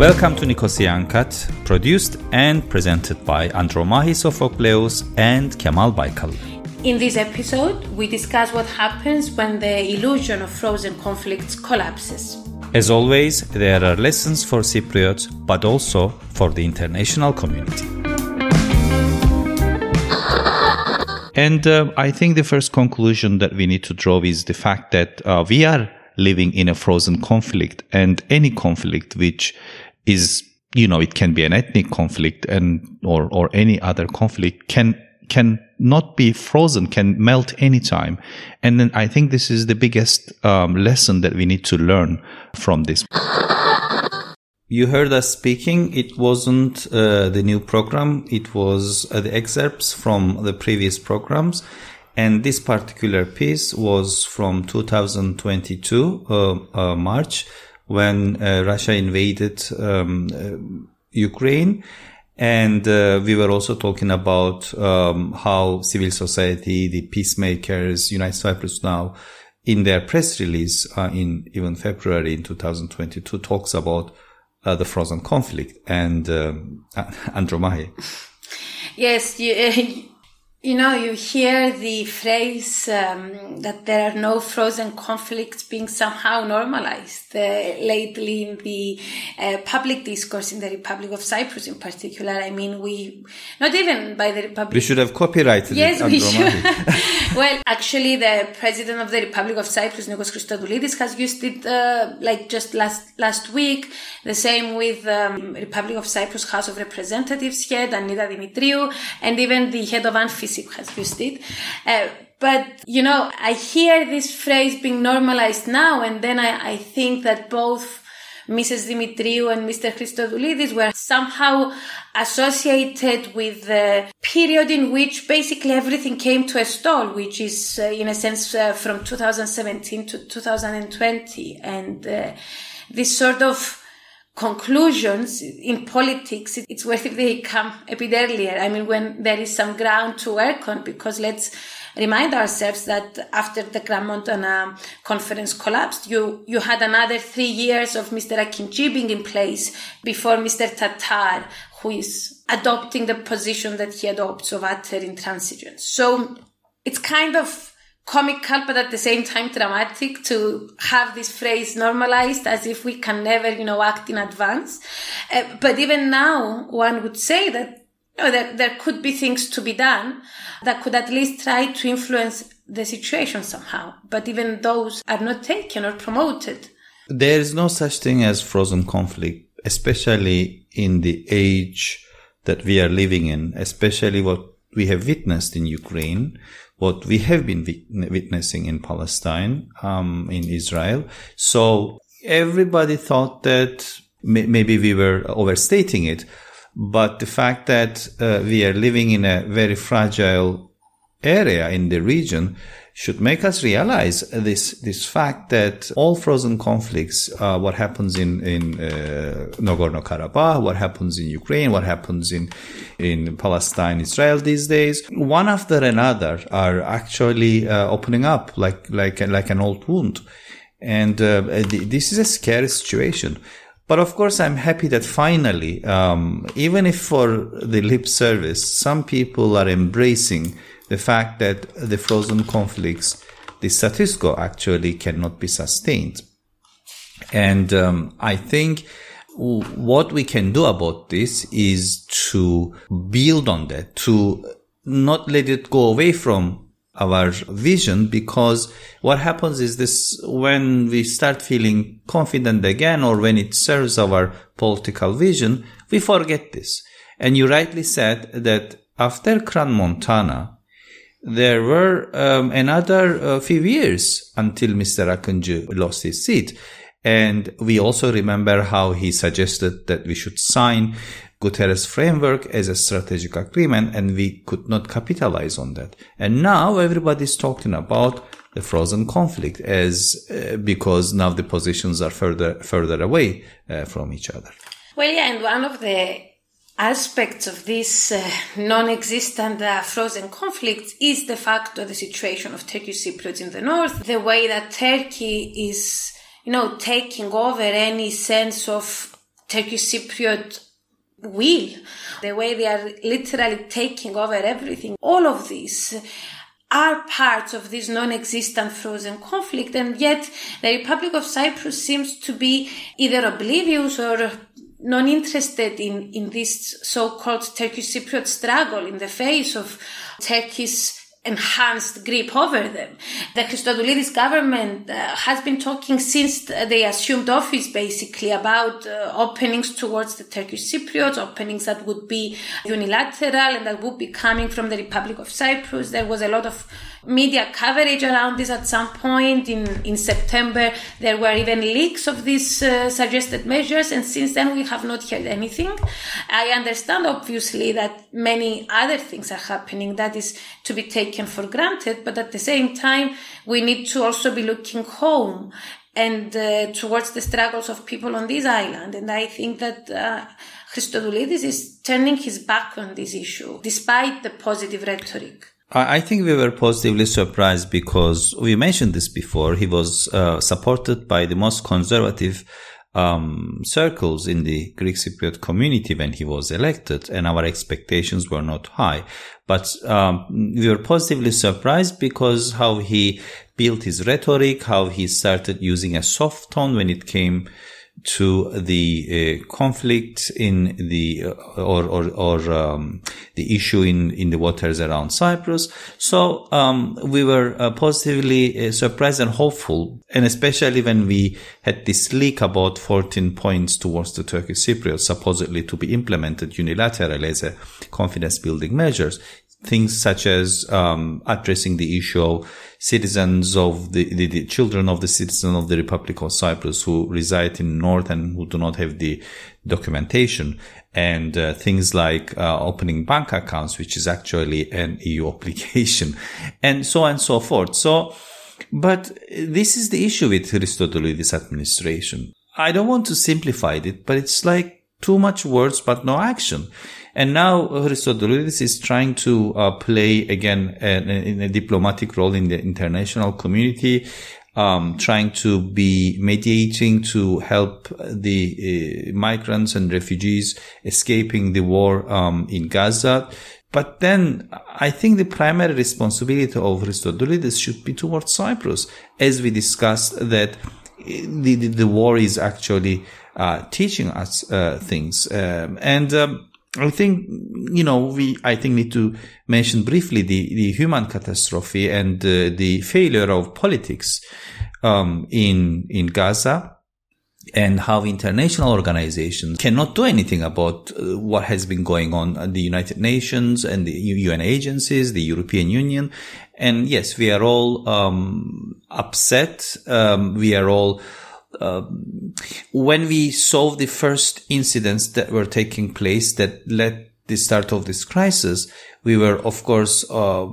Welcome to Nicosia Uncut, produced and presented by Andromachi Sophocleous and Kemal Baykalli. In this episode, we discuss what happens when the illusion of frozen conflicts collapses. As always, there are lessons for Cypriots, but also for the international community. And uh, I think the first conclusion that we need to draw is the fact that uh, we are living in a frozen conflict and any conflict which is, you know, it can be an ethnic conflict and, or, or any other conflict can, can not be frozen, can melt anytime. And then I think this is the biggest um, lesson that we need to learn from this. You heard us speaking. It wasn't uh, the new program. It was uh, the excerpts from the previous programs. And this particular piece was from 2022, uh, uh, March, when uh, Russia invaded um, uh, Ukraine. And we were also talking about um, how civil society, the peacemakers, United Cyprus now, in their press release in even February in 2022, talks about uh, the frozen conflict and um, Andromachi. Yes, you, uh, you know, you hear the phrase um, that there are no frozen conflicts being somehow normalized uh, lately in the uh, public discourse in the Republic of Cyprus, in particular. I mean, we not even by the Republic. We should have copyrighted yes, it. we should. well, actually, the president of the Republic of Cyprus, Nikos Christodoulidis, has used it uh, like just last last week. The same with um, Republic of Cyprus House of Representatives head Annita Demetriou, and even the head of ANFIS has used it. But, you know, I hear this phrase being normalized now, and then I, I think that both Mrs. Demetriou and Mr. Christodoulidis were somehow associated with the period in which basically everything came to a stall, which is, uh, in a sense, uh, from 2017 to 2020. And uh, this sort of conclusions in politics, it's worth if they come a bit earlier. I mean, when there is some ground to work on, because let's remind ourselves that after the Crans-Montana conference collapsed, you, you had another three years of Mr. Akinci being in place before Mr. Tatar, who is adopting the position that he adopts of utter intransigence. So it's kind of comical but at the same time dramatic to have this phrase normalized as if we can never you know act in advance. Uh, but even now one would say that you know, there, there could be things to be done that could at least try to influence the situation somehow. But even those are not taken or promoted. There is no such thing as frozen conflict especially in the age that we are living in especially what we have witnessed in ukraine what we have been witnessing in Palestine, um, in Israel. So everybody thought that may- maybe we were overstating it, but the fact that uh, we are living in a very fragile area in the region should make us realize this this fact that all frozen conflicts, uh, what happens in in uh, Nagorno Karabakh, what happens in Ukraine, what happens in in Palestine, Israel these days, one after another are actually uh, opening up like like like an old wound, and uh, this is a scary situation. But of course, I'm happy that finally, um, even if for the lip service, some people are embracing the fact that the frozen conflicts, the status quo actually cannot be sustained. And um, I think what we can do about this is to build on that, to not let it go away from our vision because what happens is this when we start feeling confident again or when it serves our political vision, we forget this. And you rightly said that after Crans-Montana, there were um, another uh, few years until Mr. Akıncı lost his seat. And we also remember how he suggested that we should sign Guterres framework as a strategic agreement and we could not capitalize on that. And now everybody's talking about the frozen conflict as uh, because now the positions are further further away uh, from each other. Well, yeah, and one of the aspects of this uh, non-existent uh, frozen conflict is the fact of the situation of Turkish Cypriots in the north, the way that Turkey is, you know, taking over any sense of Turkish Cypriot will, the way they are literally taking over everything. All of this are parts of this non-existent frozen conflict and yet the Republic of Cyprus seems to be either oblivious or non-interested in, in this so-called Turkish Cypriot struggle in the face of Turkey's enhanced grip over them. The Christodoulidis government uh, has been talking since they assumed office basically about uh, openings towards the Turkish Cypriots, openings that would be unilateral and that would be coming from the Republic of Cyprus. There was a lot of media coverage around this at some point in, in September. There were even leaks of these uh, suggested measures, and since then we have not heard anything. I understand, obviously, that many other things are happening that is to be taken for granted, but at the same time, we need to also be looking home and uh, towards the struggles of people on this island. And I think that uh, Christodoulidis is turning his back on this issue, despite the positive rhetoric. I think we were positively surprised because we mentioned this before. He was uh, supported by the most conservative um, circles in the Greek Cypriot community when he was elected, and our expectations were not high. But um, we were positively surprised because how he built his rhetoric, how he started using a soft tone when it came to the uh, conflict in the uh, or or, or um, the issue in in the waters around Cyprus. So um, we were uh, positively uh, surprised and hopeful, and especially when we had this leak about 14 points towards the Turkish Cypriots supposedly to be implemented unilaterally as a confidence building measures things such as um, addressing the issue of citizens of the, the, the, children of the citizen of the Republic of Cyprus who reside in north and who do not have the documentation and uh, things like uh, opening bank accounts, which is actually an EU obligation and so on and so forth. So, but this is the issue with Christodoulidis administration. I don't want to simplify it, but it's like too much words, but no action. And now Christodoulidis is trying to uh, play again in a diplomatic role in the international community, um, trying to be mediating to help the uh, migrants and refugees escaping the war um, in Gaza. But then I think the primary responsibility of Christodoulidis should be towards Cyprus, as we discussed that the, the, the war is actually uh, teaching us uh, things. Um, and um, I think, you know, we, I think need to mention briefly the, the human catastrophe and uh, the failure of politics, um, in, in Gaza and how international organizations cannot do anything about uh, what has been going on at the United Nations and the UN agencies, the European Union. And yes, we are all, um, upset. Um, we are all, um, when we saw the first incidents that were taking place that led the start of this crisis, we were of course uh,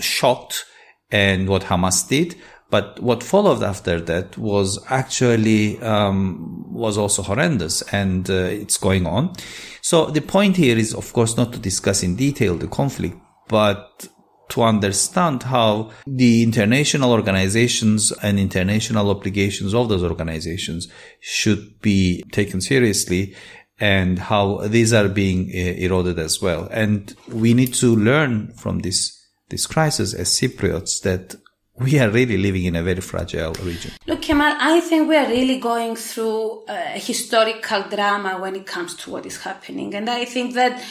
shocked and what Hamas did. But what followed after that was actually um, was also horrendous, and uh, it's going on. So the point here is, of course, not to discuss in detail the conflict, but to understand how the international organizations and international obligations of those organizations should be taken seriously and how these are being uh, eroded as well. And we need to learn from this, this crisis as Cypriots that we are really living in a very fragile region. Look, Kemal, I think we are really going through a historical drama when it comes to what is happening. And I think that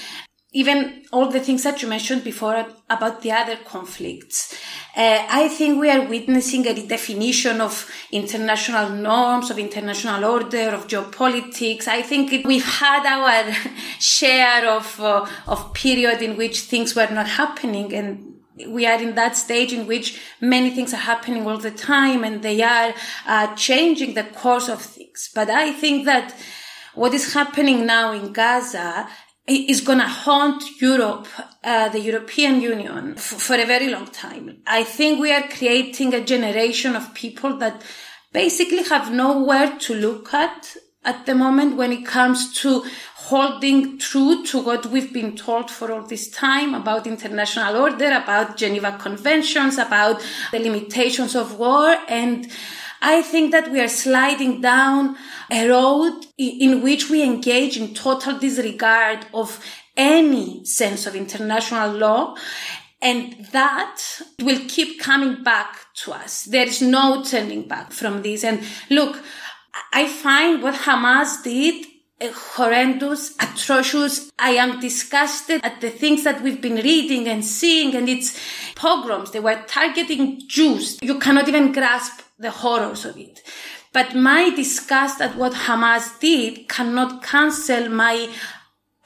even all the things that you mentioned before about the other conflicts. Uh, I think we are witnessing a redefinition of international norms, of international order, of geopolitics. I think it, we've had our share of, uh, of period in which things were not happening and we are in that stage in which many things are happening all the time and they are uh, changing the course of things. But I think that what is happening now in Gaza is going to haunt Europe, uh, the European Union, f- for a very long time. I think we are creating a generation of people that basically have nowhere to look at at the moment when it comes to holding true to what we've been told for all this time about international order, about Geneva Conventions, about the limitations of war. And I think that we are sliding down a road in which we engage in total disregard of any sense of international law. And that will keep coming back to us. There is no turning back from this. And look, I find what Hamas did eh, horrendous, atrocious. I am disgusted at the things that we've been reading and seeing and it's pogroms. They were targeting Jews. You cannot even grasp the horrors of it. But my disgust at what Hamas did cannot cancel my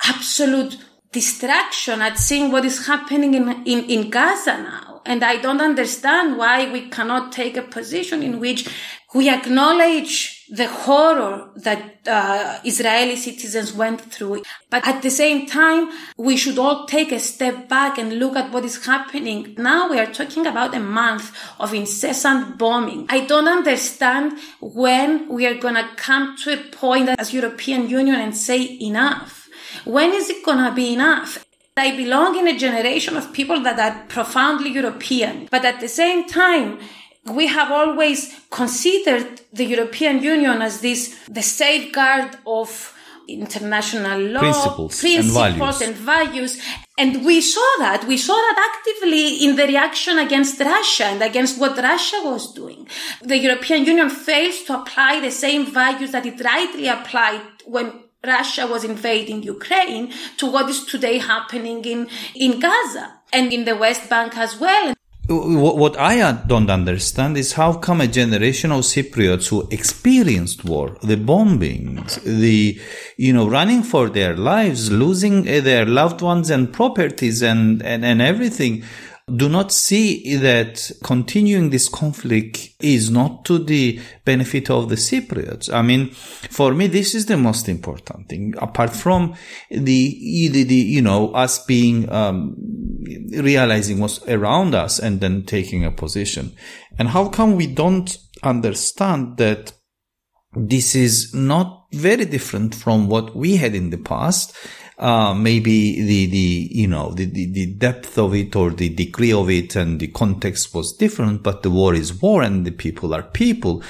absolute distraction at seeing what is happening in, in, in Gaza now. And I don't understand why we cannot take a position in which we acknowledge the horror that uh, Israeli citizens went through. But at the same time, we should all take a step back and look at what is happening. Now we are talking about a month of incessant bombing. I don't understand when we are going to come to a point as European Union and say enough. When is it going to be enough? I belong in a generation of people that are profoundly European, but at the same time, we have always considered the European Union as this, the safeguard of international law, principles, principles and, values. and values. And we saw that. We saw that actively in the reaction against Russia and against what Russia was doing. The European Union fails to apply the same values that it rightly applied when Russia was invading Ukraine to what is today happening in, in Gaza and in the West Bank as well what I don't understand is how come a generation of Cypriots who experienced war, the bombings, the, you know, running for their lives, losing eh, their loved ones and properties and, and, and everything, do not see that continuing this conflict is not to the benefit of the Cypriots. I mean, for me, this is the most important thing. Apart from the, the, the you know, us being, um, realizing what's around us and then taking a position. And how come we don't understand that this is not very different from what we had in the past uh, maybe the, the, you know, the, the, the depth of it or the degree of it and the context was different, but the war is war and the people are people.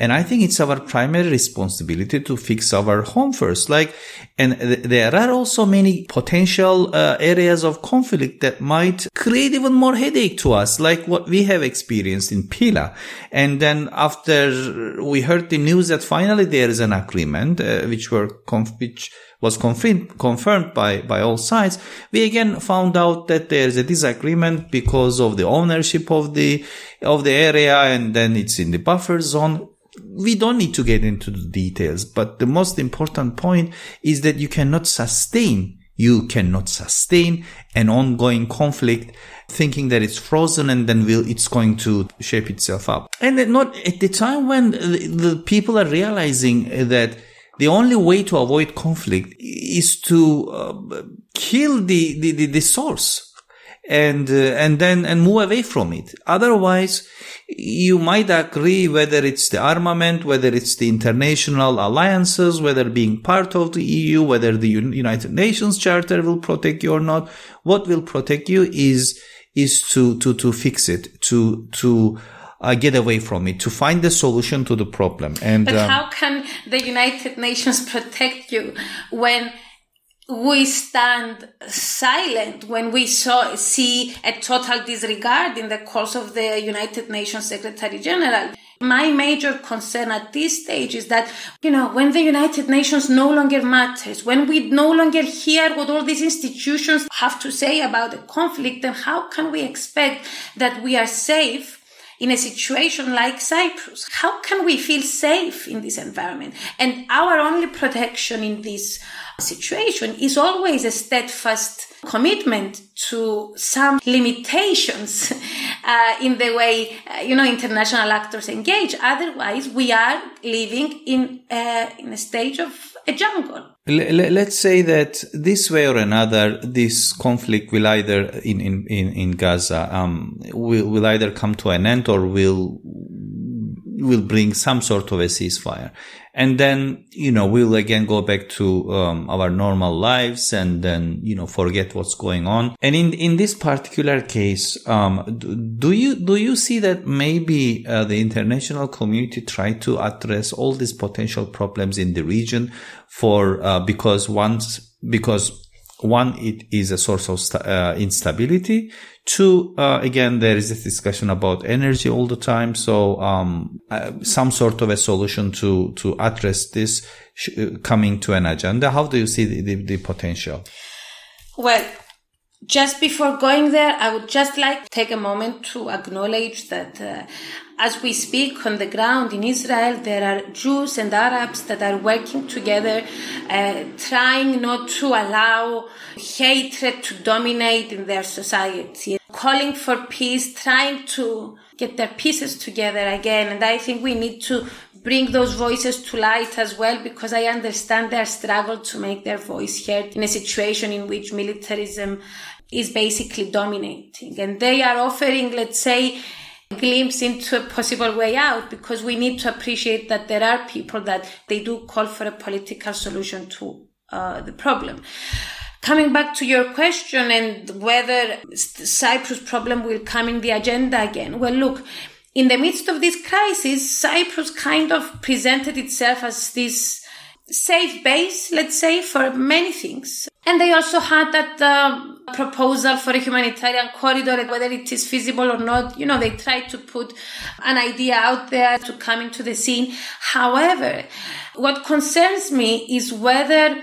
And I think it's our primary responsibility to fix our home first. Like, and th- there are also many potential uh, areas of conflict that might create even more headache to us, like what we have experienced in Pila. And then after we heard the news that finally there is an agreement, uh, which were, conf- which was confirmed, confirmed by, by all sides, we again found out that there is a disagreement because of the ownership of the, of the area and then it's in the buffer zone. We don't need to get into the details, but the most important point is that you cannot sustain you cannot sustain an ongoing conflict thinking that it's frozen and then will it's going to shape itself up. And not at the time when the people are realizing that the only way to avoid conflict is to uh, kill the, the, the, the, source and, uh, and then, and move away from it. Otherwise, you might agree whether it's the armament, whether it's the international alliances, whether being part of the EU, whether the United Nations Charter will protect you or not. What will protect you is, is to, to, to fix it, to, to, uh, get away from it, to find the solution to the problem. And but um, how can the United Nations protect you when we stand silent when we saw, see a total disregard in the course of the United Nations Secretary General. My major concern at this stage is that, you know, when the United Nations no longer matters, when we no longer hear what all these institutions have to say about the conflict, then how can we expect that we are safe in a situation like Cyprus? How can we feel safe in this environment? And our only protection in this situation is always a steadfast commitment to some limitations uh, in the way uh, you know international actors engage otherwise we are living in uh, in a stage of a jungle Let's say that this way or another, this conflict will either in in in, Gaza um, will will either come to an end or will will bring some sort of a ceasefire. And then, you know, we'll again go back to um, our normal lives and then, you know, forget what's going on. And in, in this particular case, um, do you, do you see that maybe uh, the international community try to address all these potential problems in the region for, uh, because once, because one, it is a source of uh, instability. Two, uh, again, there is a discussion about energy all the time. So, um, uh, some sort of a solution to, to address this sh- uh, coming to an agenda. How do you see the, the, the potential? Well, just before going there, I would just like to take a moment to acknowledge that uh, as we speak on the ground in Israel, there are Jews and Arabs that are working together, uh, trying not to allow hatred to dominate in their society, calling for peace, trying to get their pieces together again. And I think we need to bring those voices to light as well because I understand their struggle to make their voice heard in a situation in which militarism is basically dominating. And they are offering, let's say, a glimpse into a possible way out because we need to appreciate that there are people that they do call for a political solution to uh, the problem. Coming back to your question and whether Cyprus problem will come in the agenda again. Well, look, in the midst of this crisis, Cyprus kind of presented itself as this safe base, let's say, for many things. And they also had that uh, proposal for a humanitarian corridor, whether it is feasible or not. You know, they tried to put an idea out there to come into the scene. However, what concerns me is whether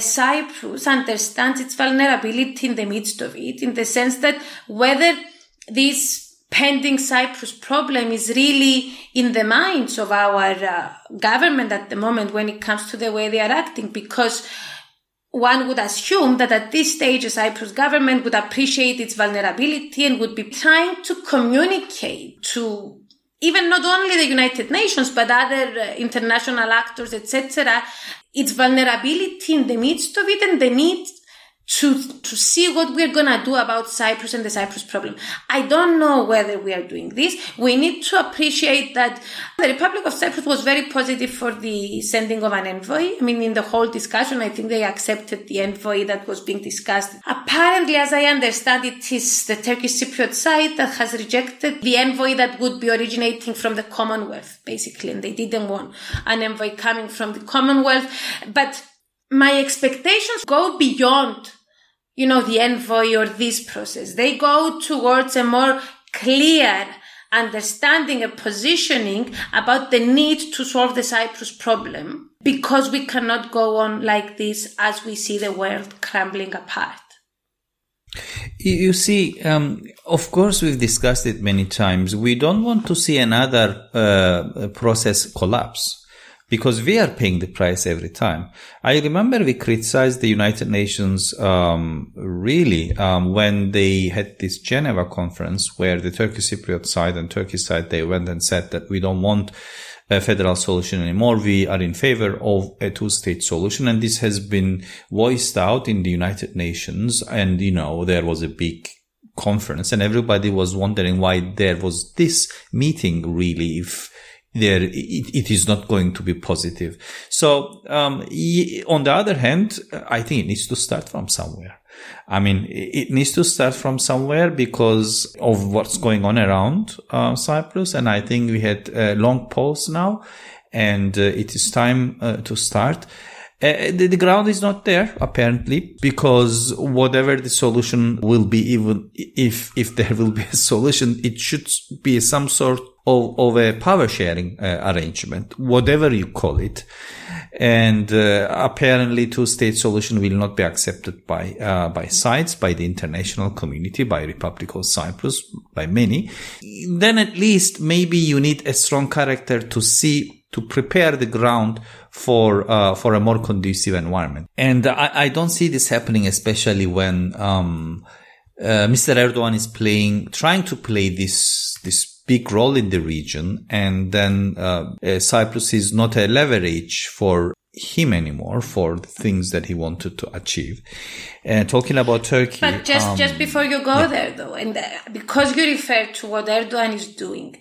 Cyprus understands its vulnerability in the midst of it, in the sense that whether this pending Cyprus problem is really in the minds of our uh, government at the moment when it comes to the way they are acting, because one would assume that at this stage, the Cyprus government would appreciate its vulnerability and would be trying to communicate to even not only the United Nations, but other uh, international actors, etc., its vulnerability in the midst of it and the need to, to see what we're gonna do about Cyprus and the Cyprus problem. I don't know whether we are doing this. We need to appreciate that the Republic of Cyprus was very positive for the sending of an envoy. I mean, in the whole discussion, I think they accepted the envoy that was being discussed. Apparently, as I understand it, is the Turkish Cypriot side that has rejected the envoy that would be originating from the Commonwealth, basically, and they didn't want an envoy coming from the Commonwealth. But my expectations go beyond you know, the envoy or this process. They go towards a more clear understanding and positioning about the need to solve the Cyprus problem because we cannot go on like this as we see the world crumbling apart. You see, um, of course, we've discussed it many times. We don't want to see another uh, process collapse because we are paying the price every time. I remember we criticized the United Nations um, really um, when they had this Geneva conference where the Turkish Cypriot side and Turkish side they went and said that we don't want a federal solution anymore. We are in favor of a two-state solution, and this has been voiced out in the United Nations. And you know there was a big conference, and everybody was wondering why there was this meeting really if there it, it is not going to be positive. So um, on the other hand, I think it needs to start from somewhere. I mean, it needs to start from somewhere because of what's going on around uh, Cyprus, and I think we had a long pause now, and uh, it is time uh, to start. Uh, the, the, ground is not there apparently because whatever the solution will be even if if there will be a solution it should be some sort of, of a power sharing uh, arrangement, whatever you call it. And uh, apparently, two-state solution will not be accepted by uh, by sides, by the international community, by Republic of Cyprus, by many. Then at least maybe you need a strong character to see to prepare the ground for uh, for a more conducive environment. And I, I don't see this happening, especially when um, uh, Mr. Erdogan is playing, trying to play this this big role in the region. And then uh, uh, Cyprus is not a leverage for him anymore for the things that he wanted to achieve. And talking about Turkey. But just, um, just before you go yeah. there though, and uh, because you refer to what Erdogan is doing,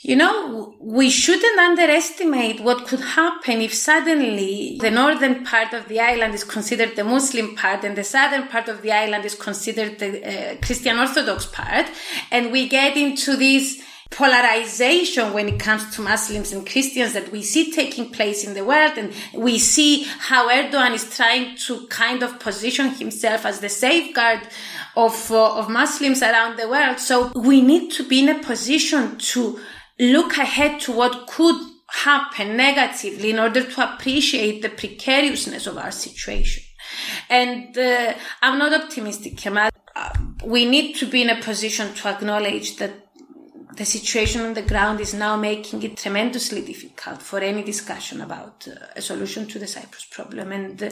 you know, we shouldn't underestimate what could happen if suddenly the northern part of the island is considered the Muslim part and the southern part of the island is considered the uh, Christian Orthodox part. And we get into this polarization when it comes to Muslims and Christians that we see taking place in the world. And we see how Erdogan is trying to kind of position himself as the safeguard of, uh, of Muslims around the world. So we need to be in a position to look ahead to what could happen negatively in order to appreciate the precariousness of our situation. And uh, I'm not optimistic, Kemal. Uh, we need to be in a position to acknowledge that the situation on the ground is now making it tremendously difficult for any discussion about uh, a solution to the Cyprus problem. And uh,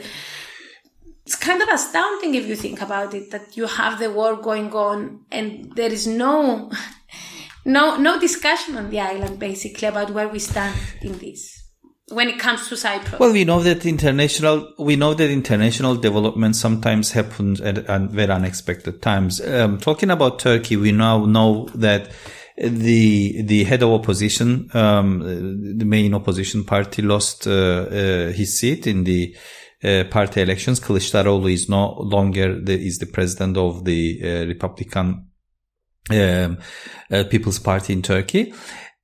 it's kind of astounding if you think about it that you have the war going on and there is no no no discussion on the island basically about where we stand in this when it comes to Cyprus. Well, we know that international we know that international development sometimes happens at, at very unexpected times. Um, talking about Turkey, we now know that the the head of opposition, um, the main opposition party, lost uh, uh, his seat in the uh, party elections. Kılıçdaroğlu is no longer the, is the president of the uh, Republican um, uh, People's Party in Turkey.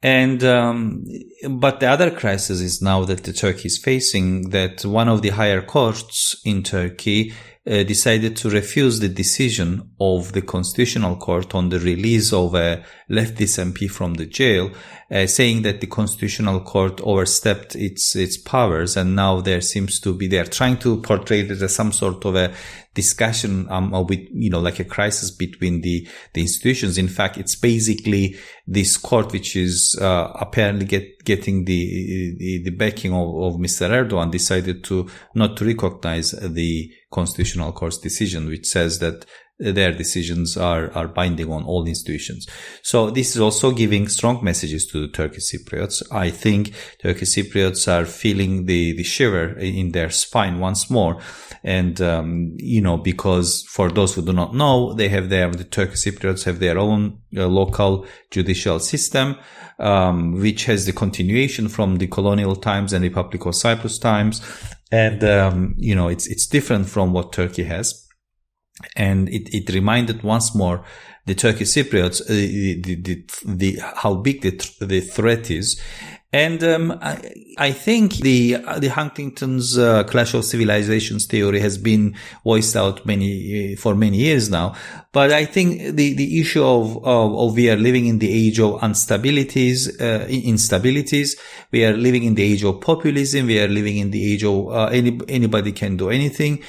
And, um, but the other crisis is now that the Turkey is facing that one of the higher courts in Turkey uh, decided to refuse the decision of the Constitutional Court on the release of a leftist MP from the jail, uh, saying that the Constitutional Court overstepped its its powers, and now there seems to be they are trying to portray it as some sort of a discussion um, with you know like a crisis between the the institutions. In fact, it's basically this court which is uh, apparently get, getting the, the, the backing of, of Mr. Erdogan decided to not to recognize the constitutional court's decision, which says that their decisions are, are binding on all institutions. So this is also giving strong messages to the Turkish Cypriots. I think Turkish Cypriots are feeling the, the shiver in their spine once more. And, um, you know, because for those who do not know, they have their, the Turkish Cypriots have their own uh, local judicial system, um, which has the continuation from the colonial times and Republic of Cyprus times. And, um, you know, it's, it's different from what Turkey has and it, it reminded once more the Turkish Cypriots uh, the, the, the, how big the, the threat is. And um, I, I, think the the Huntington's uh, clash of civilizations theory has been voiced out many for many years now. But I think the, the issue of, of, of we are living in the age of instabilities, uh, instabilities. We are living in the age of populism. We are living in the age of uh, any, anybody can do anything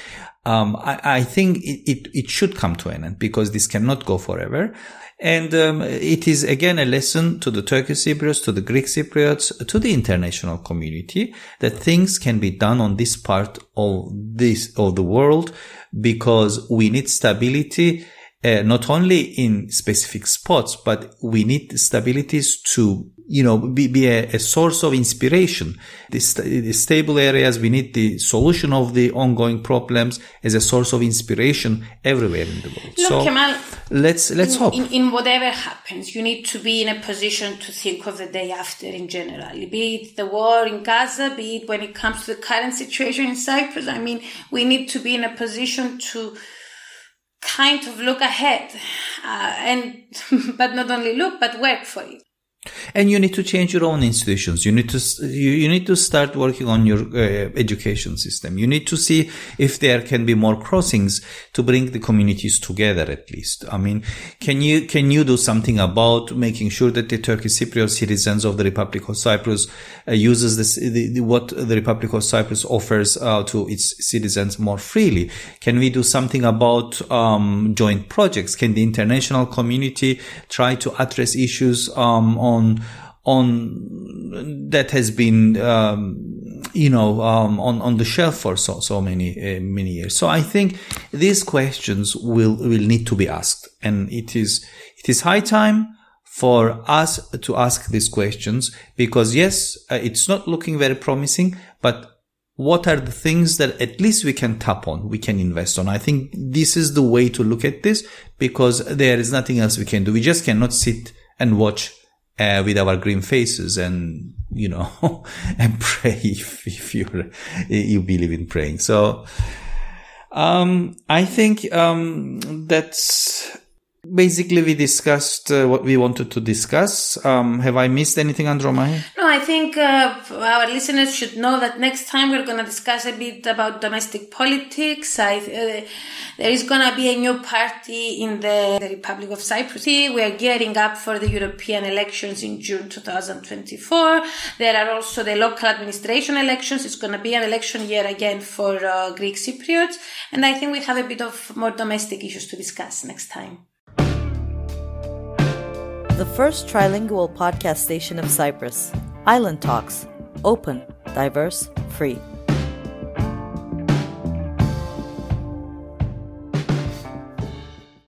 um, I, I, think it, it, it, should come to an end because this cannot go forever. And um, it is again a lesson to the Turkish Cypriots, to the Greek Cypriots, to the international community that things can be done on this part of this of the world because we need stability. Uh, not only in specific spots, but we need stabilities to you know, be, be a, a, source of inspiration. The, st- the, stable areas, we need the solution of the ongoing problems as a source of inspiration everywhere in the world. Look, so Kemal, let's let's in, hope. In, in, whatever happens, you need to be in a position to think of the day after in general. Be it the war in Gaza, be it when it comes to the current situation in Cyprus. I mean, we need to be in a position to kind of look ahead uh, and but not only look but work for it and you need to change your own institutions. You need to you, need to start working on your uh, education system. You need to see if there can be more crossings to bring the communities together at least. I mean can you can you do something about making sure that the turkish cypriot citizens of the republic of cyprus uh, uses this the, the, what the republic of cyprus offers uh, to its citizens more freely? Can we do something about um, joint projects? Can the international community try to address issues um, on on that has been um, you know um, on on the shelf for so so many uh, many years. So I think these questions will will need to be asked, and it is it is high time for us to ask these questions because yes, uh, it's not looking very promising, but what are the things that at least we can tap on, we can invest on? I think this is the way to look at this because there is nothing else we can do. We just cannot sit and watch uh, with our green faces and, you know, and pray if, if you you believe in praying. So, um, I think, um, that's, basically we discussed uh, what we wanted to discuss. Um, have I missed anything, Andromachi? No, I think uh, our listeners should know that next time we're going to discuss a bit about domestic politics. I, uh, there is going to be a new party in the, the, Republic of Cyprus. We are gearing up for the European elections in June 2024. There are also the local administration elections. It's going to be an election year again for uh, Greek Cypriots. And I think we have a bit of more domestic issues to discuss next time the first trilingual podcast station of Cyprus. Island Talks. Open, diverse, free.